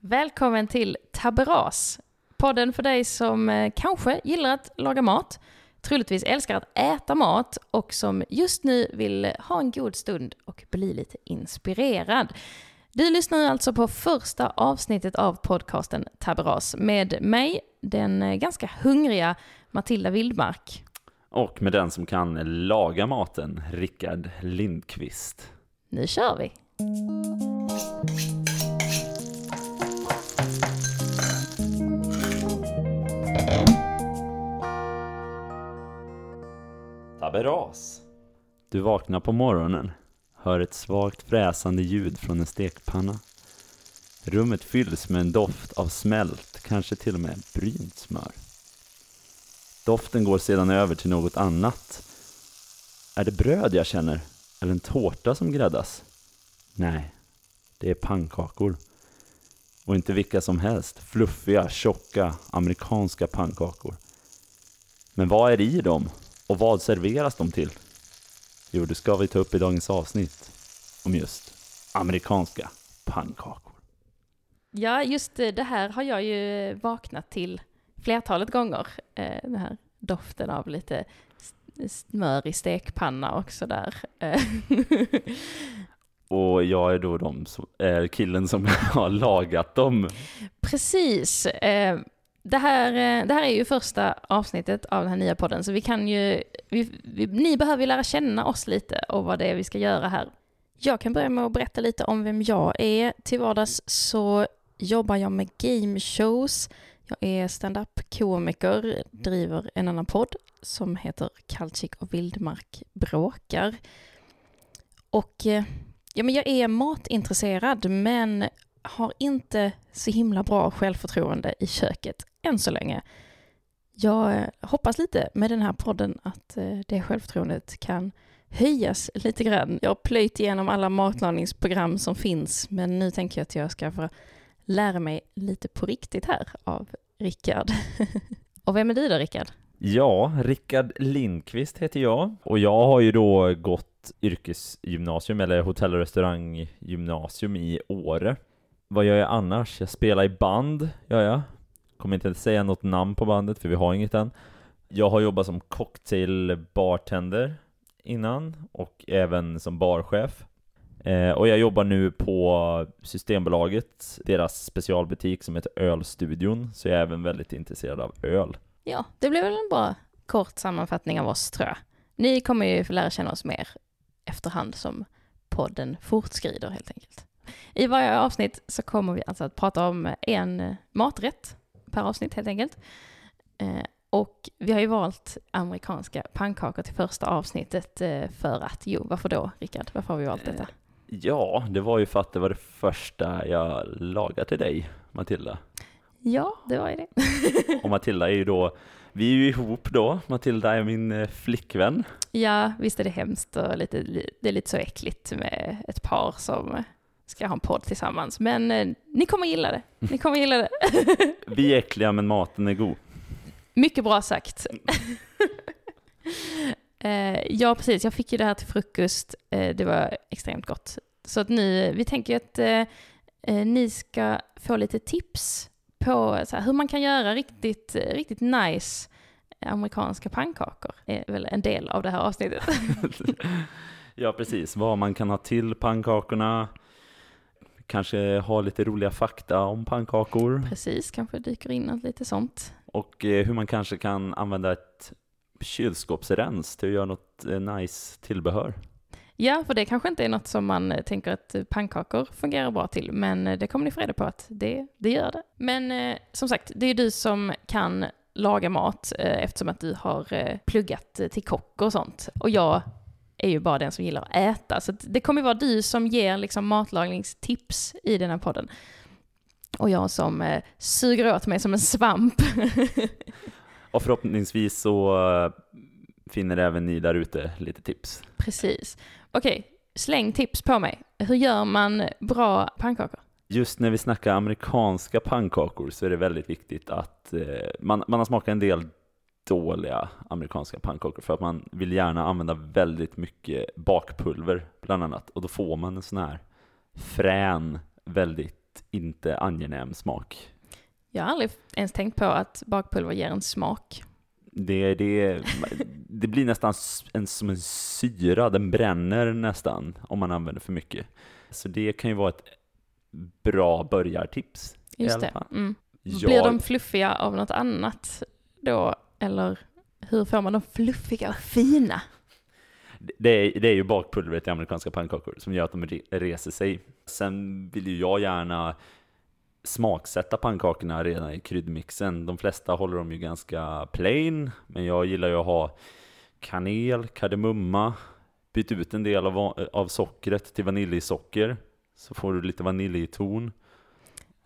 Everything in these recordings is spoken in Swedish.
Välkommen till Taberas, podden för dig som eh, kanske gillar att laga mat, troligtvis älskar att äta mat och som just nu vill ha en god stund och bli lite inspirerad. Du lyssnar alltså på första avsnittet av podcasten Taberas med mig, den eh, ganska hungriga Matilda Wildmark. Och med den som kan laga maten, Rickard Lindqvist. Nu kör vi! Aberas. Du vaknar på morgonen, hör ett svagt fräsande ljud från en stekpanna. Rummet fylls med en doft av smält, kanske till och med brynt smör. Doften går sedan över till något annat. Är det bröd jag känner? Eller en tårta som gräddas? Nej, det är pannkakor. Och inte vilka som helst. Fluffiga, tjocka, amerikanska pannkakor. Men vad är i dem? Och vad serveras de till? Jo, det ska vi ta upp i dagens avsnitt. Om just amerikanska pannkakor. Ja, just det här har jag ju vaknat till flertalet gånger. Eh, den här doften av lite smör i stekpanna och sådär. Eh. Och jag är då de som, är killen som har lagat dem. Precis. Det här, eh, det här är ju första avsnittet av den här nya podden, så vi kan ju, vi, vi, ni behöver ju lära känna oss lite och vad det är vi ska göra här. Jag kan börja med att berätta lite om vem jag är. Till vardags så jobbar jag med game shows. Jag är stand-up-komiker, driver en annan podd som heter Kalchik och Vildmark bråkar. Och eh, ja, men jag är matintresserad men har inte så himla bra självförtroende i köket än så länge. Jag eh, hoppas lite med den här podden att eh, det självförtroendet kan höjas lite grann. Jag har plöjt igenom alla matlagningsprogram som finns men nu tänker jag att jag ska få lära mig lite på riktigt här av Rickard. och vem är du då Rickard? Ja, Rickard Lindqvist heter jag och jag har ju då gått yrkesgymnasium eller hotell och restauranggymnasium i Åre. Vad gör jag annars? Jag spelar i band, gör jag. Kommer inte säga något namn på bandet för vi har inget än. Jag har jobbat som cocktailbartender innan och även som barchef. Eh, och jag jobbar nu på Systembolaget, deras specialbutik som heter Ölstudion, så jag är även väldigt intresserad av öl. Ja, det blir väl en bra kort sammanfattning av oss tror jag. Ni kommer ju få lära känna oss mer efterhand som podden fortskrider helt enkelt. I varje avsnitt så kommer vi alltså att prata om en maträtt per avsnitt helt enkelt. Eh, och vi har ju valt amerikanska pannkakor till första avsnittet eh, för att, jo, varför då Rickard? Varför har vi valt detta? Ja, det var ju för att det var det första jag lagade till dig, Matilda. Ja, det var ju det. och Matilda är ju då, vi är ju ihop då, Matilda är min eh, flickvän. Ja, visst är det hemskt och lite, det är lite så äckligt med ett par som ska ha en podd tillsammans. Men eh, ni kommer gilla det. Ni kommer gilla det. vi är äckliga men maten är god. Mycket bra sagt. eh, ja, precis. Jag fick ju det här till frukost. Eh, det var extremt gott. Så att nu, vi tänker att eh, eh ni ska få lite tips på här, hur man kan göra riktigt, riktigt nice amerikanska pannkakor. är väl en del av det här avsnittet. ja, precis. Vad man kan ha till pannkakorna. Kanske ha lite roliga fakta om pannkakor. Precis, kanske dyker in något lite sånt. Och eh, hur man kanske kan använda ett kylskåpsrens till att göra något eh, nice tillbehör. Ja, för det kanske inte är något som man eh, tänker att pannkakor fungerar bra till, men det kommer ni få reda på att det, det gör det. Men som sagt, det är du som kan laga mat eftersom att du har pluggat till kock och sånt. Och jag är ju bara den som gillar att äta, så det kommer vara du som ger liksom matlagningstips i den här podden. Och jag som eh, suger åt mig som en svamp. och förhoppningsvis så eh, finner även ni där ute lite tips. Precis. Okej, okay, släng tips på mig. Hur gör man bra pannkakor? Just när vi snackar amerikanska pannkakor så är det väldigt viktigt att eh, man, man har smakat en del dåliga amerikanska pannkakor för att man vill gärna använda väldigt mycket bakpulver bland annat och då får man en sån här frän, väldigt inte angenäm smak. Jag har aldrig ens tänkt på att bakpulver ger en smak. Det, det, det blir nästan en, som en syra, den bränner nästan om man använder för mycket. Så det kan ju vara ett bra börjartips. Just det. Mm. Jag... Blir de fluffiga av något annat då, eller hur får man dem fluffiga och fina? Det är, det är ju bakpulvret i amerikanska pannkakor som gör att de reser sig. Sen vill ju jag gärna smaksätta pannkakorna redan i kryddmixen. De flesta håller dem ju ganska plain, men jag gillar ju att ha kanel, kardemumma, byt ut en del av, av sockret till vaniljsocker, så får du lite vaniljton.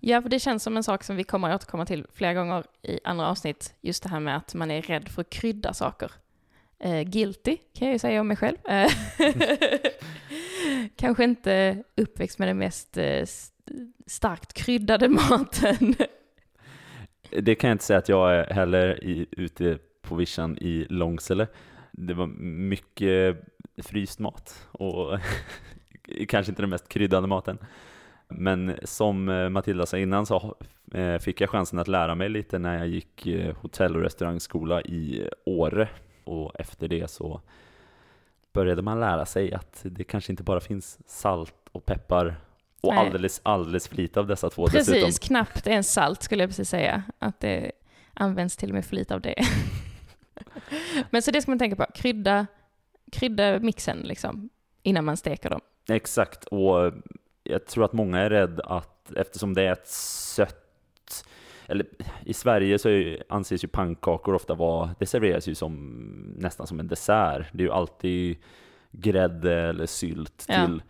Ja, för det känns som en sak som vi kommer att återkomma till flera gånger i andra avsnitt, just det här med att man är rädd för att krydda saker. Eh, guilty, kan jag ju säga om mig själv. Eh, kanske inte uppväxt med den mest eh, starkt kryddade maten. Det kan jag inte säga att jag är heller i, ute på vischan i Långsele. Det var mycket fryst mat och kanske inte den mest kryddade maten. Men som Matilda sa innan så fick jag chansen att lära mig lite när jag gick hotell och restaurangskola i Åre och efter det så började man lära sig att det kanske inte bara finns salt och peppar och Nej. alldeles, alldeles för lite av dessa två Precis, dessutom. knappt ens salt skulle jag precis säga. Att det används till och med för lite av det. Men så det ska man tänka på, krydda, krydda mixen liksom innan man steker dem. Exakt, och jag tror att många är rädda att eftersom det är ett sött eller i Sverige så anses ju pannkakor ofta vara, det serveras ju som nästan som en dessert. Det är ju alltid grädde eller sylt ja. till.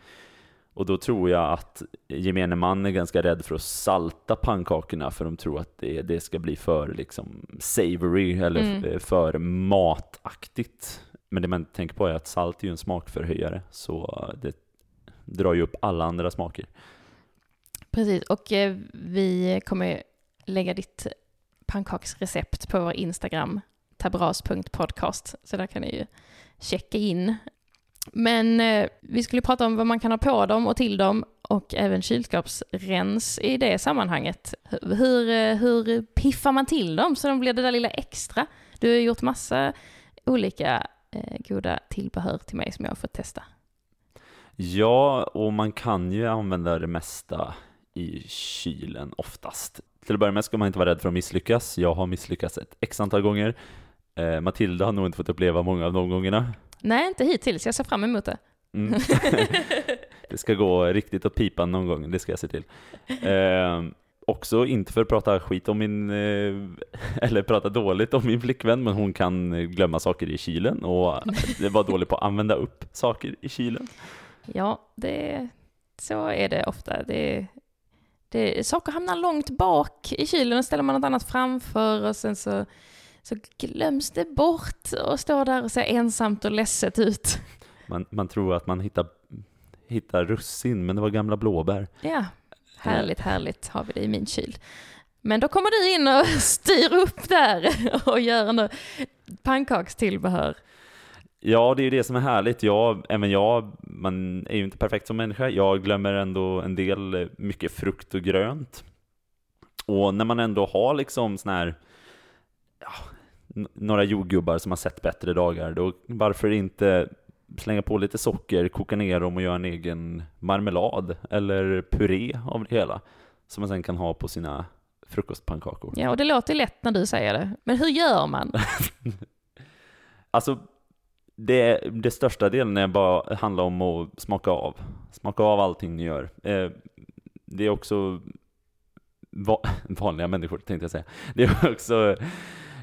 Och då tror jag att gemene man är ganska rädd för att salta pannkakorna för de tror att det, det ska bli för liksom savory eller mm. för mataktigt. Men det man tänker på är att salt är ju en smakförhöjare så det drar ju upp alla andra smaker. Precis, och eh, vi kommer lägga ditt pannkaksrecept på vår Instagram, tabras.podcast. Så där kan ni ju checka in. Men eh, vi skulle prata om vad man kan ha på dem och till dem och även kylskåpsrens i det sammanhanget. Hur, eh, hur piffar man till dem så de blir det där lilla extra? Du har gjort massa olika eh, goda tillbehör till mig som jag har fått testa. Ja, och man kan ju använda det mesta i kylen oftast. Till att börja med ska man inte vara rädd för att misslyckas. Jag har misslyckats ett x antal gånger. Eh, Matilda har nog inte fått uppleva många av de gångerna. Nej, inte hittills. Jag ser fram emot det. Mm. det ska gå riktigt åt pipan någon gång, det ska jag se till. Eh, också inte för att prata skit om min, eh, eller prata dåligt om min flickvän, men hon kan glömma saker i kylen och det var dålig på att använda upp saker i kylen. Ja, det, så är det ofta. Det, det, saker hamnar långt bak i kylen och ställer man något annat framför och sen så, så glöms det bort och står där och ser ensamt och ledset ut. Man, man tror att man hittar, hittar russin, men det var gamla blåbär. Ja, härligt, härligt har vi det i min kyl. Men då kommer du in och styr upp där och gör en pannkakstillbehör. Ja, det är ju det som är härligt. Jag, även jag, man är ju inte perfekt som människa. Jag glömmer ändå en del, eh, mycket frukt och grönt. Och när man ändå har liksom sån här, ja, några jordgubbar som har sett bättre dagar, då varför inte slänga på lite socker, koka ner dem och göra en egen marmelad eller puré av det hela, som man sen kan ha på sina frukostpannkakor. Ja, och det låter lätt när du säger det. Men hur gör man? alltså, det, det största delen är bara handlar om att smaka av. Smaka av allting ni gör. Eh, det är också va vanliga människor tänkte jag säga. Det är också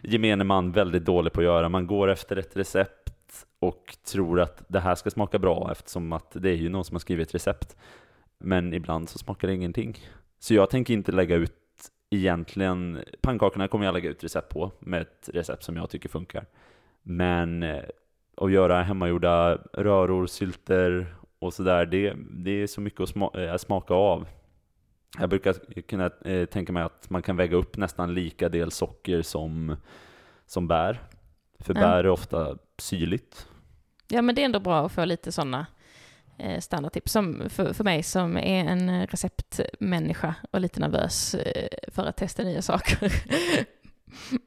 gemene man väldigt dålig på att göra. Man går efter ett recept och tror att det här ska smaka bra eftersom att det är ju någon som har skrivit recept. Men ibland så smakar det ingenting. Så jag tänker inte lägga ut egentligen, pannkakorna kommer jag lägga ut recept på med ett recept som jag tycker funkar. Men eh, eh, och göra hemmagjorda röror, sylter och sådär. Det, det är så mycket att sma, äh, smaka av. Jag brukar kunna äh, tänka mig att man kan väga upp nästan lika del socker som, som bär. För ja. bär är ofta syrligt. Ja men det är ändå bra att få lite sådana eh, standardtips. Som för, för mig som är en receptmänniska och lite nervös eh, för att testa nya saker.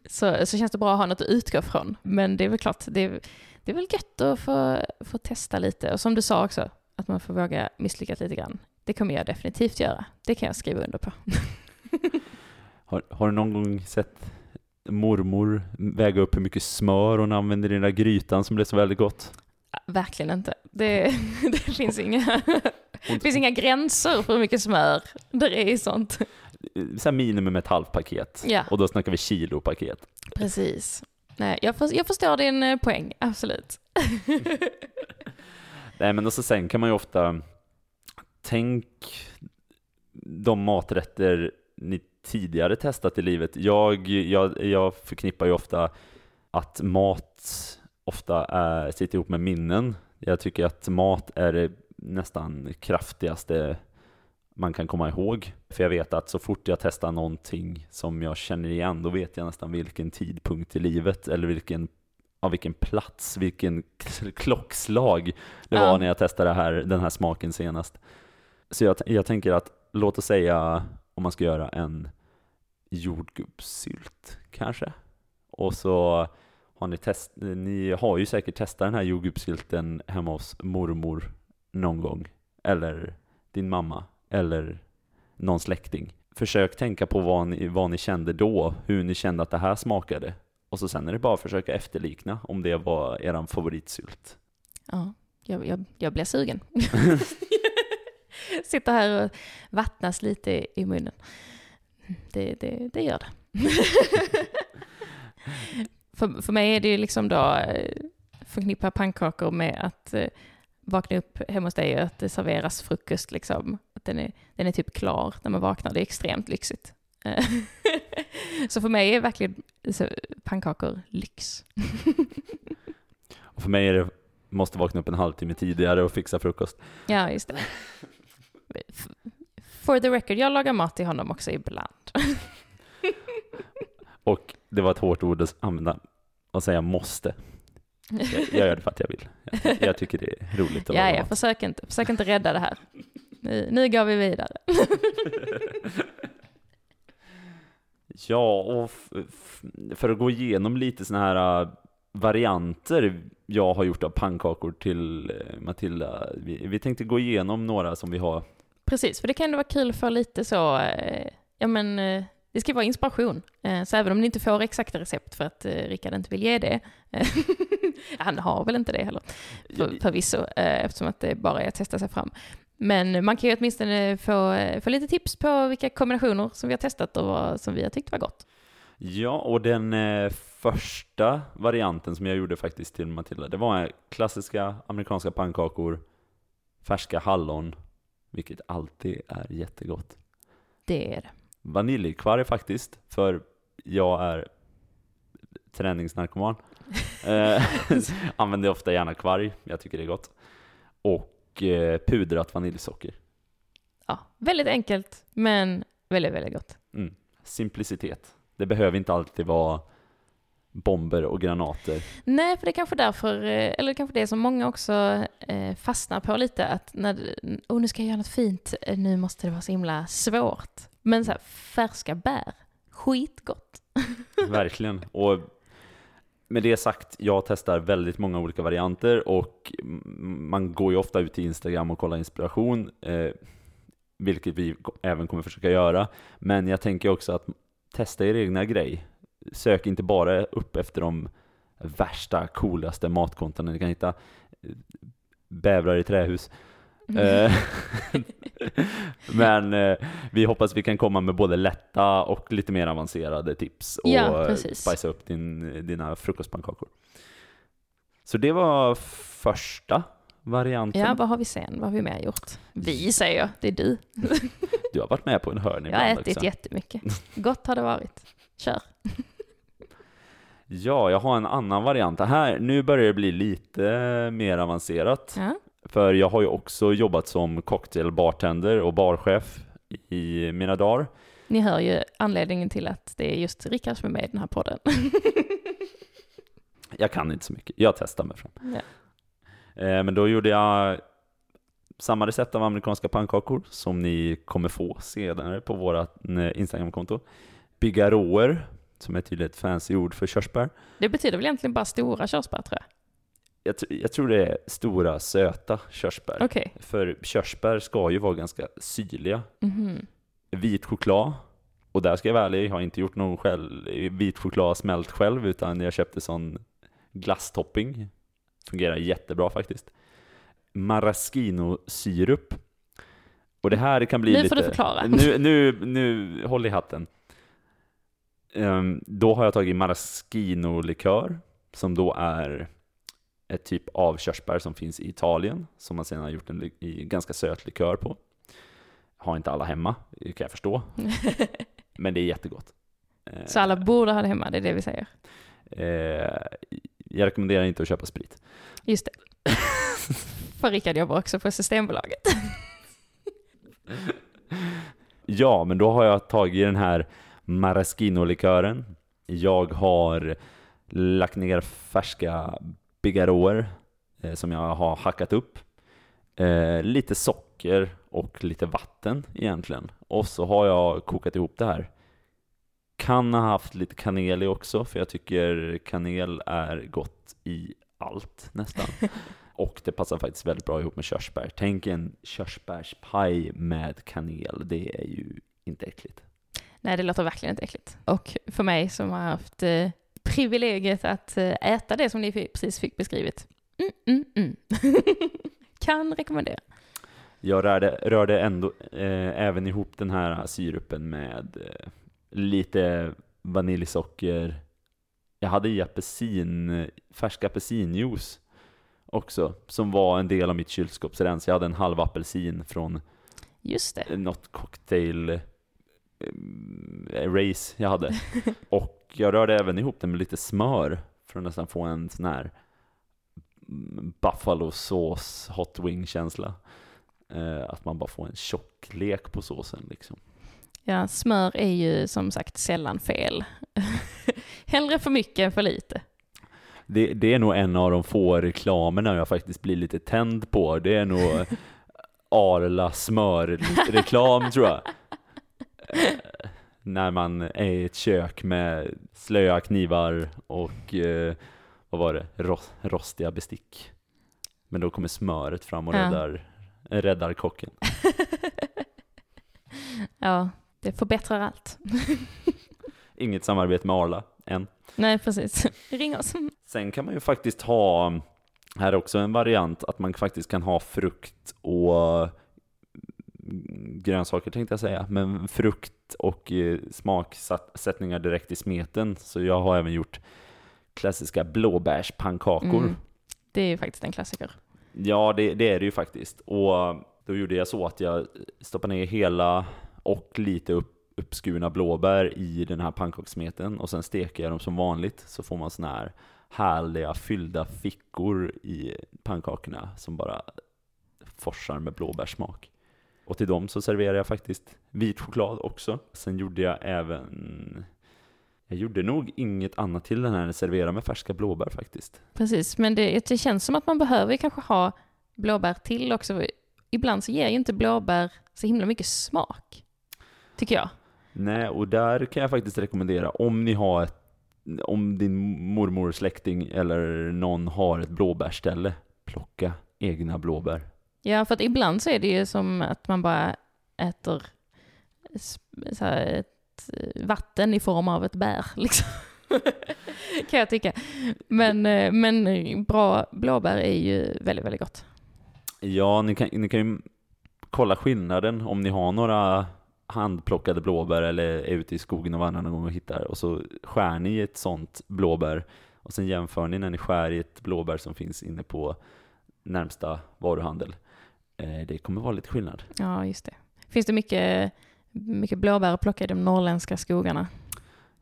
så, så känns det bra att ha något att utgå från. Men det är väl klart, det är, det är väl gött att få, få testa lite. Och som du sa också, att man får våga misslyckas lite grann. Det kommer jag definitivt göra. Det kan jag skriva under på. Har, har du någon gång sett mormor väga upp hur mycket smör hon använder i den där grytan som blev så väldigt gott? Verkligen inte. Det, det finns, inga, det finns inga gränser för hur mycket smör det är i sånt. Så här minimum ett halvt paket. Ja. Och då snackar vi kilopaket. Precis. Nej, jag, för, jag förstår din eh, poäng, absolut. Nej men och så sen kan man ju ofta Tänk de maträtter ni tidigare testat i livet. Jag, jag, jag förknippar ju ofta att mat ofta är, sitter ihop med minnen. Jag tycker att mat är det nästan kraftigaste man kan komma ihåg. För jag vet att så fort jag testar någonting som jag känner igen, då vet jag nästan vilken tidpunkt i livet eller vilken, ja, vilken plats, vilken klockslag det Ja. var när jag testade här, den här smaken senast. Så jag, jag tänker att, låt oss säga om man ska göra en jordgubbssylt kanske. Och så har ni test, ni har ju säkert testat den här jordgubbssylten hemma hos mormor någon gång. Eller din mamma, eller någon släkting. Försök tänka på vad ni, vad ni kände då, hur ni kände att det här smakade. Och så sen är det bara att försöka efterlikna om det var eran favoritsylt. Ja, jag, jag, jag blir sugen. Sitter här och vattnas lite i munnen. Det, det, det gör det. för, för mig är det ju liksom då eh, förknippa pannkakor med att eh, vakna upp hemma hos dig och att det serveras frukost liksom. Att den är, den är typ klar när man vaknar. Det är extremt lyxigt. Eh, Så för mig är verkligen pannkakor lyx. Och för mig är det, måste vakna upp en halvtimme tidigare och fixa frukost. Ja, just det. For the record, jag lagar mat till honom också ibland. Och det var ett hårt ord att använda och säga måste. Jag, jag gör det för att jag vill. Jag, jag tycker det är roligt att Ja, laga ja, mat. försök inte, försök inte rädda det här. Nu, nu går vi vidare. Ja, och för att gå igenom lite sådana här äh, varianter jag har gjort av pannkakor till eh, Matilda. Vi, vi tänkte gå igenom några som vi har. Precis, för det kan ändå vara kul för lite så, eh, ja men eh, det ska vara inspiration. Eh, Så även om ni inte får exakta recept för att Rickard inte vill ge det, han har väl inte det heller, för, förvisso, eftersom att det bara är att testa sig fram. Men man kan ju åtminstone få, få lite tips på vilka kombinationer som vi har testat och vad som vi har tyckt var gott. Ja, och den eh, första varianten som jag gjorde faktiskt till Matilda, det var klassiska amerikanska pannkakor, färska hallon, vilket alltid är jättegott. Det är det. Vaniljkvarg faktiskt, för jag är träningsnarkoman. Eh, Använder ofta gärna kvarg, jag tycker det är gott. Och eh, pudrat vaniljsocker. Ja, väldigt enkelt, men väldigt, väldigt gott. Mm. Simplicitet. Det behöver inte alltid vara bomber och granater. Nej, för det är kanske därför, eh, eller kanske det som många också eh, fastnar på lite, att när, oh, nu ska jag göra något fint, nu måste det vara så himla svårt. Men så här, färska bär, skitgott. Verkligen. Och med det sagt, jag testar väldigt många olika varianter och man går ju ofta ut till Instagram och kollar inspiration, eh, vilket vi även kommer försöka göra. Men jag tänker också att testa er egna grej. Sök inte bara upp efter de värsta, coolaste matkontona ni kan hitta. Bävrar i trähus. Eh, Men eh, vi hoppas vi kan komma med både lätta och lite mer avancerade tips och Ja, eh, spicea upp din, dina frukostpannkakor. Så det var första varianten. Ja, vad har vi sen? Vad har vi mer gjort? Vi säger jag, det är du. Du har varit med på en hörn Jag har ätit också. jättemycket. Gott har det varit. Kör. Ja, jag har en annan variant. Här, nu börjar det bli lite mer avancerat. Ja. För jag har ju också jobbat som cocktailbartender och barchef i mina dagar. Ni hör ju anledningen till att det är just Rickard som är med i den här podden. Jag kan inte så mycket, jag testar mig fram. Ja. Eh, Men då gjorde jag samma recept av amerikanska pannkakor som ni kommer få senare på vårt eh, Instagramkonto. Bigarråer, som är tydligen ett fancy ord för körsbär. Det betyder väl egentligen bara stora körsbär tror jag. Jag, jag tror det är stora söta körsbär. Okej. För körsbär ska ju vara ganska syrliga. Mhm. Vit choklad, och där ska jag vara ärlig, jag har inte gjort någon själv, vit choklad smält själv, utan jag köpte sån glasstopping. Fungerar jättebra faktiskt. Maraschino-syrup. Och det här kan bli Nu lite... får du förklara. Nu, nu, nu, håll i hatten. Ehm, då har jag tagit maraschino-likör, som då är ett typ av körsbär som finns i Italien, som man sedan har gjort en ganska söt likör på. Har inte alla hemma, kan jag förstå, men det är jättegott. Eh, Så alla borde ha det hemma, det är det vi säger. eh, jag rekommenderar inte att köpa sprit. Just det. För Rickard jobbar också på Systembolaget. Ja, men då har jag tagit den här maraschino-likören. Jag har lagt ner färska bigarråer eh, som jag har hackat upp. Eh, lite socker och lite vatten egentligen. Och så har jag kokat ihop det här. Kan ha haft lite kanel i också, för jag tycker kanel är gott i allt nästan. Och det passar faktiskt väldigt bra ihop med körsbär. Tänk en körsbärspaj med kanel, det är ju inte äckligt. Nej, det låter verkligen inte äckligt. Och för mig som har haft eh, privilegiet att eh, äta det som ni precis fick beskrivet. Mm, mm, mm. kan rekommendera. Jag rörde, rörde ändå eh, även ihop den här syrupen med eh, lite vaniljsocker. Jag hade i apelsin, färsk apelsinjuice också, som var en del av mitt kylskåpsrens. Jag hade en halv apelsin från Just det. något cocktail eh, race jag hade. Och jag rörde även ihop den med lite smör för att nästan få en sån här buffalo sås hot wing känsla. Eh, att man bara får en tjocklek på såsen liksom. Ja, smör är ju som sagt sällan fel. Hellre för mycket än för lite. Det, det är nog en av de få reklamerna jag faktiskt blir lite tänd på. Det är nog Arla smörreklam tror jag. När man är i ett kök med slöa knivar och eh, vad var det, Ros, rostiga bestick. Men då kommer smöret fram och Ja. räddar, räddar kocken. Ja, det förbättrar allt. Inget samarbete med Arla än. Nej, precis. Ring oss. Sen kan man ju faktiskt ha, här är också en variant, att man faktiskt kan ha frukt och grönsaker tänkte jag säga, men frukt och eh, smaksättningar direkt i smeten. Så jag har även gjort klassiska blåbärspannkakor. Mm. Det är ju faktiskt en klassiker. Ja, det, det är det ju faktiskt. Och då gjorde jag så att jag stoppade ner hela och lite upp, uppskurna blåbär i den här pannkakssmeten och sen steker jag dem som vanligt så får man såna här härliga fyllda fickor i pannkakorna som bara forsar med blåbärssmak. Och till dem så serverar jag faktiskt vit choklad också. Sen gjorde jag även jag gjorde nog inget annat till den här än servera med färska blåbär faktiskt. Precis, men det, det känns som att man behöver kanske ha blåbär till också. Ibland så ger ju inte blåbär så himla mycket smak. Tycker jag. Nej, och där kan jag faktiskt rekommendera om ni har ett, om din mormor, släkting eller någon har ett blåbärställe, plocka egna blåbär. Ja, för att ibland så är det ju som att man bara äter så här, ett eh, vatten i form av ett bär, liksom. kan jag tycka. Men, eh, men eh, bra blåbär är ju väldigt, väldigt gott. Ja, ni kan, ni kan ju kolla skillnaden om ni har några handplockade blåbär eller är ute i skogen och vandrar någon gång och hittar och så skär ni ett sånt blåbär och sen jämför ni när ni skär i ett blåbär som finns inne på närmsta varuhandel. Eh, Det kommer vara lite skillnad. Ja, just det. Finns det mycket, mycket blåbär att plocka i de norrländska skogarna?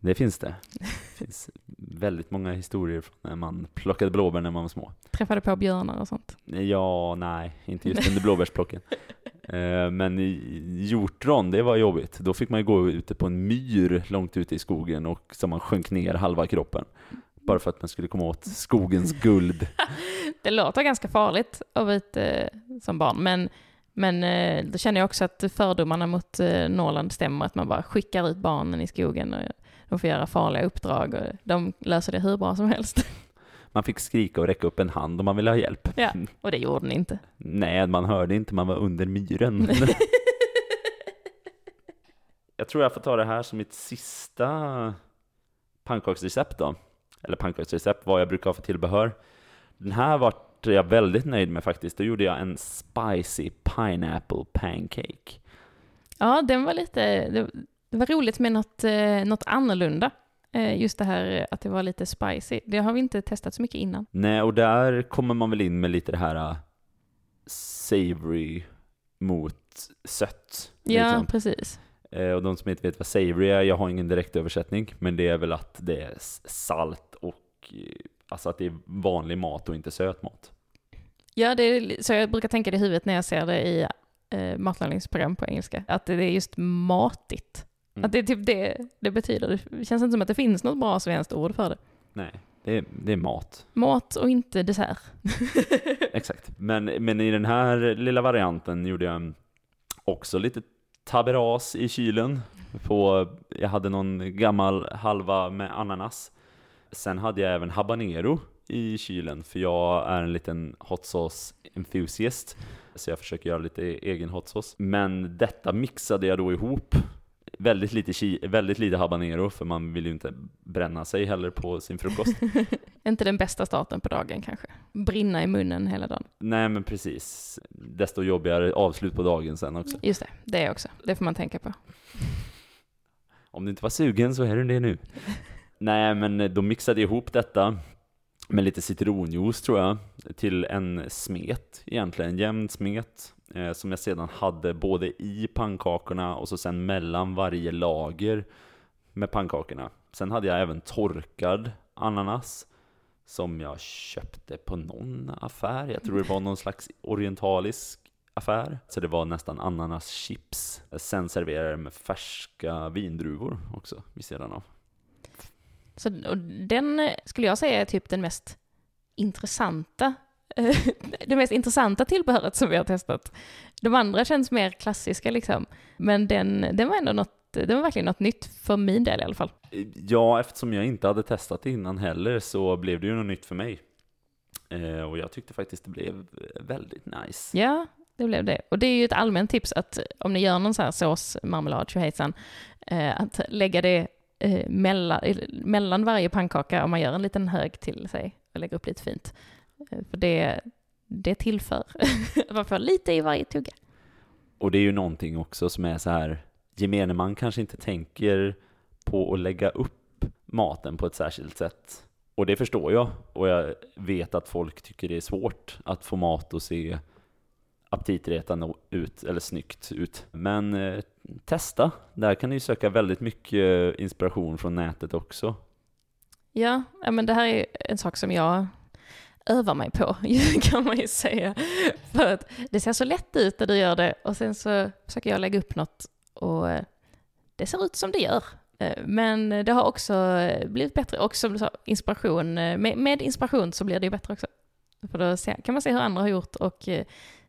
Det finns det. Det finns väldigt många historier från när man plockade blåbär när man var små. Träffade på björnar och sånt. Ja, nej, inte just under blåbärsplocken. Eh, Men hjortron, det var jobbigt. Då fick man ju gå ute på en myr långt ute i skogen och så man sjönk ner halva kroppen. Bara för att man skulle komma åt skogens guld. Det låter ganska farligt att vara ute som barn, men Men eh, då känner jag också att fördomarna mot eh, Norrland stämmer, att man bara skickar ut barnen i skogen och de får göra farliga uppdrag och de löser det hur bra som helst. Man fick skrika och räcka upp en hand om man ville ha hjälp. Ja, och det gjorde ni inte. Nej, man hörde inte, man var under myren. jag tror jag får ta det här som mitt sista pannkaksrecept då. Eller pannkaksrecept, vad jag brukar ha för tillbehör. Den här vart jag väldigt nöjd med faktiskt. Då gjorde jag en spicy pineapple pancake. Ja, den var lite, det, var roligt med något, eh, något annorlunda. Eh, just det här att det var lite spicy. Det har vi inte testat så mycket innan. Nej, och där kommer man väl in med lite det här uh, savory mot sött. Ja, liksom. precis. Eh, och de som inte vet vad savory är, jag har ingen direkt översättning, men det är väl att det är salt och eh, alltså att det är vanlig mat och inte söt mat. Ja, det är så jag brukar tänka det i huvudet när jag ser det i eh, matlagningsprogram på engelska. Att det är just matigt. Mm. Att det är typ det det betyder. Det känns inte som att det finns något bra svenskt ord för det. Nej, det är, det är mat. Mat och inte dessert. Exakt. Men, men i den här lilla varianten gjorde jag också lite taberas i kylen. På, jag hade någon gammal halva med ananas. Sen hade jag även habanero i kylen, för jag är en liten hot sauce enthusiast. Så jag försöker göra lite egen hot sauce. Men detta mixade jag då ihop. Väldigt lite, chi- väldigt lite habanero, för man vill ju inte bränna sig heller på sin frukost. inte den bästa starten på dagen kanske. Brinna i munnen hela dagen. Nej men precis. Desto jobbigare avslut på dagen sen också. Just det, det också. Det får man tänka på. Om du inte var sugen så är du det nu. Nej men då mixade jag ihop detta med lite citronjuice tror jag, till en smet egentligen, en jämn smet. Eh, som jag sedan hade både i pannkakorna och så sen mellan varje lager med pannkakorna. Sen hade jag även torkad ananas som jag köpte på någon affär. Jag tror det var någon slags orientalisk affär. Så det var nästan ananaschips. Sen serverade jag det med färska vindruvor också vid sidan av. Så och den skulle jag säga är typ den mest intressanta eh, det mest intressanta tillbehöret som vi har testat. De andra känns mer klassiska liksom. Men den, den var ändå något, den var verkligen något nytt för min del i alla fall. Ja, eftersom jag inte hade testat det innan heller så blev det ju något nytt för mig. Eh, och jag tyckte faktiskt det blev väldigt nice. Ja, det blev det. Och det är ju ett allmänt tips att om ni gör någon sån här sås, marmelad, tjohejsan, eh, att lägga det eh, mellan, eh, mellan varje pannkaka om man gör en liten hög till sig och lägger upp lite fint. Eh, för det, det tillför. man får lite i varje tugga. Och det är ju någonting också som är så här, gemene man kanske inte tänker på att lägga upp maten på ett särskilt sätt. Och det förstår jag. Och jag vet att folk tycker det är svårt att få mat att se aptitretande ut, eller snyggt ut. Men eh, testa. Där kan ni söka väldigt mycket eh, inspiration från nätet också. Ja, men det här är en sak som jag övar mig på, kan man ju säga. För att det ser så lätt ut när du gör det och sen så försöker jag lägga upp något och eh, det ser ut som det gör. Eh, men det har också blivit bättre och som du sa, inspiration, med, inspiration så blir det ju bättre också. För då kan man se hur andra har gjort och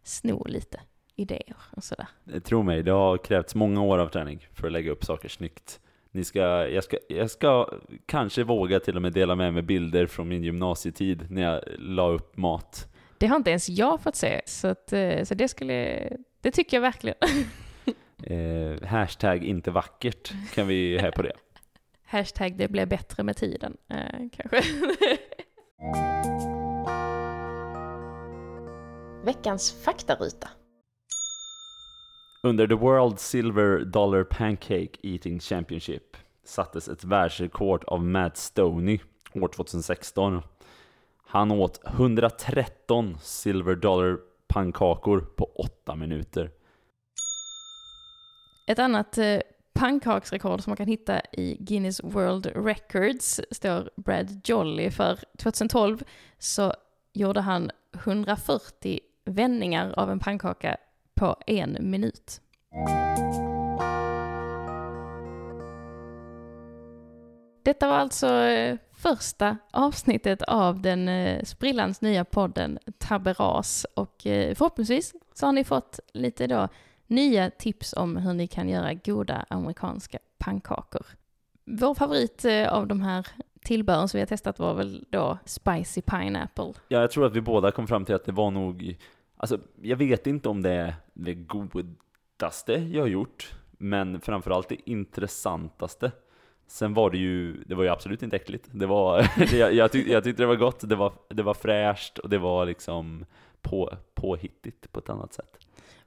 sno lite idéer och sådär. Eh, Tro mig, det har krävts många år av träning för att lägga upp saker snyggt. Ni ska, jag, ska, jag ska kanske våga till och med dela med mig bilder från min gymnasietid när jag la upp mat. Det har inte ens jag fått se, så, att, eh, så det skulle, det tycker jag verkligen. Eh, hashtag inte vackert kan vi här på det. Hashtag det blev bättre med tiden, eh, kanske. Veckans faktaruta. Under the World Silver Dollar Pancake Eating Championship sattes ett världsrekord av Matt Stoney år 2016. Han åt 113 Silver Dollar pannkakor på 8 minuter. Ett annat eh, pannkaksrekord som man kan hitta i Guinness World Records står Brad Jolly för. 2012 så gjorde han 140 vändningar av en pannkaka på en minut. Detta var alltså eh, första avsnittet av den eh, sprillans nya podden Tabberas och eh, förhoppningsvis så har ni fått lite då nya tips om hur ni kan göra goda amerikanska pannkakor. Vår favorit av de här tillbehören som vi har testat var väl då Spicy Pineapple. Ja, jag tror att vi båda kom fram till att det var nog, alltså jag vet inte om det är det godaste jag har gjort, men framförallt det intressantaste. Sen var det ju, det var ju absolut inte äckligt. Det var, jag, jag, tyck, jag tyckte det var gott, det var, det var fräscht och det var liksom på, påhittigt på ett annat sätt.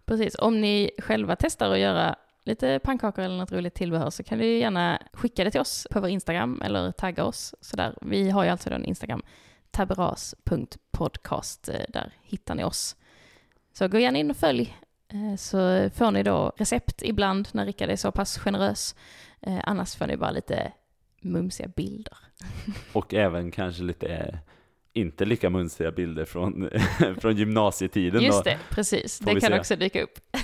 Precis, om ni själva testar att göra lite pannkakor eller något roligt tillbehör så kan du gärna skicka det till oss på vår Instagram eller tagga oss sådär. Vi har ju alltså en Instagram, taberas.podcast, eh, där hittar ni oss. Så gå gärna in och följ eh, så får ni då recept ibland när Rickard är så pass generös. Eh, annars får ni bara lite mumsiga bilder. Och även kanske lite inte lika mönstriga bilder från, från gymnasietiden. Just det, precis. Det kan se. också dyka upp.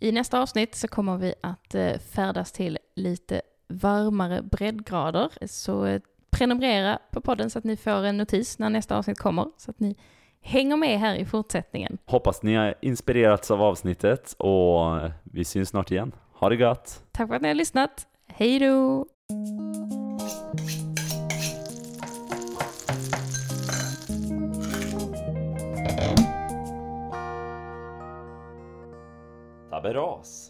I nästa avsnitt så kommer vi att eh, färdas till lite varmare breddgrader. Så eh, prenumerera på podden så att ni får en notis när nästa avsnitt kommer. Så att ni hänger med här i fortsättningen. Hoppas ni har inspirerats av avsnittet och vi syns snart igen. Ha det gott! Tack för att ni har lyssnat. Hej då! Tabberas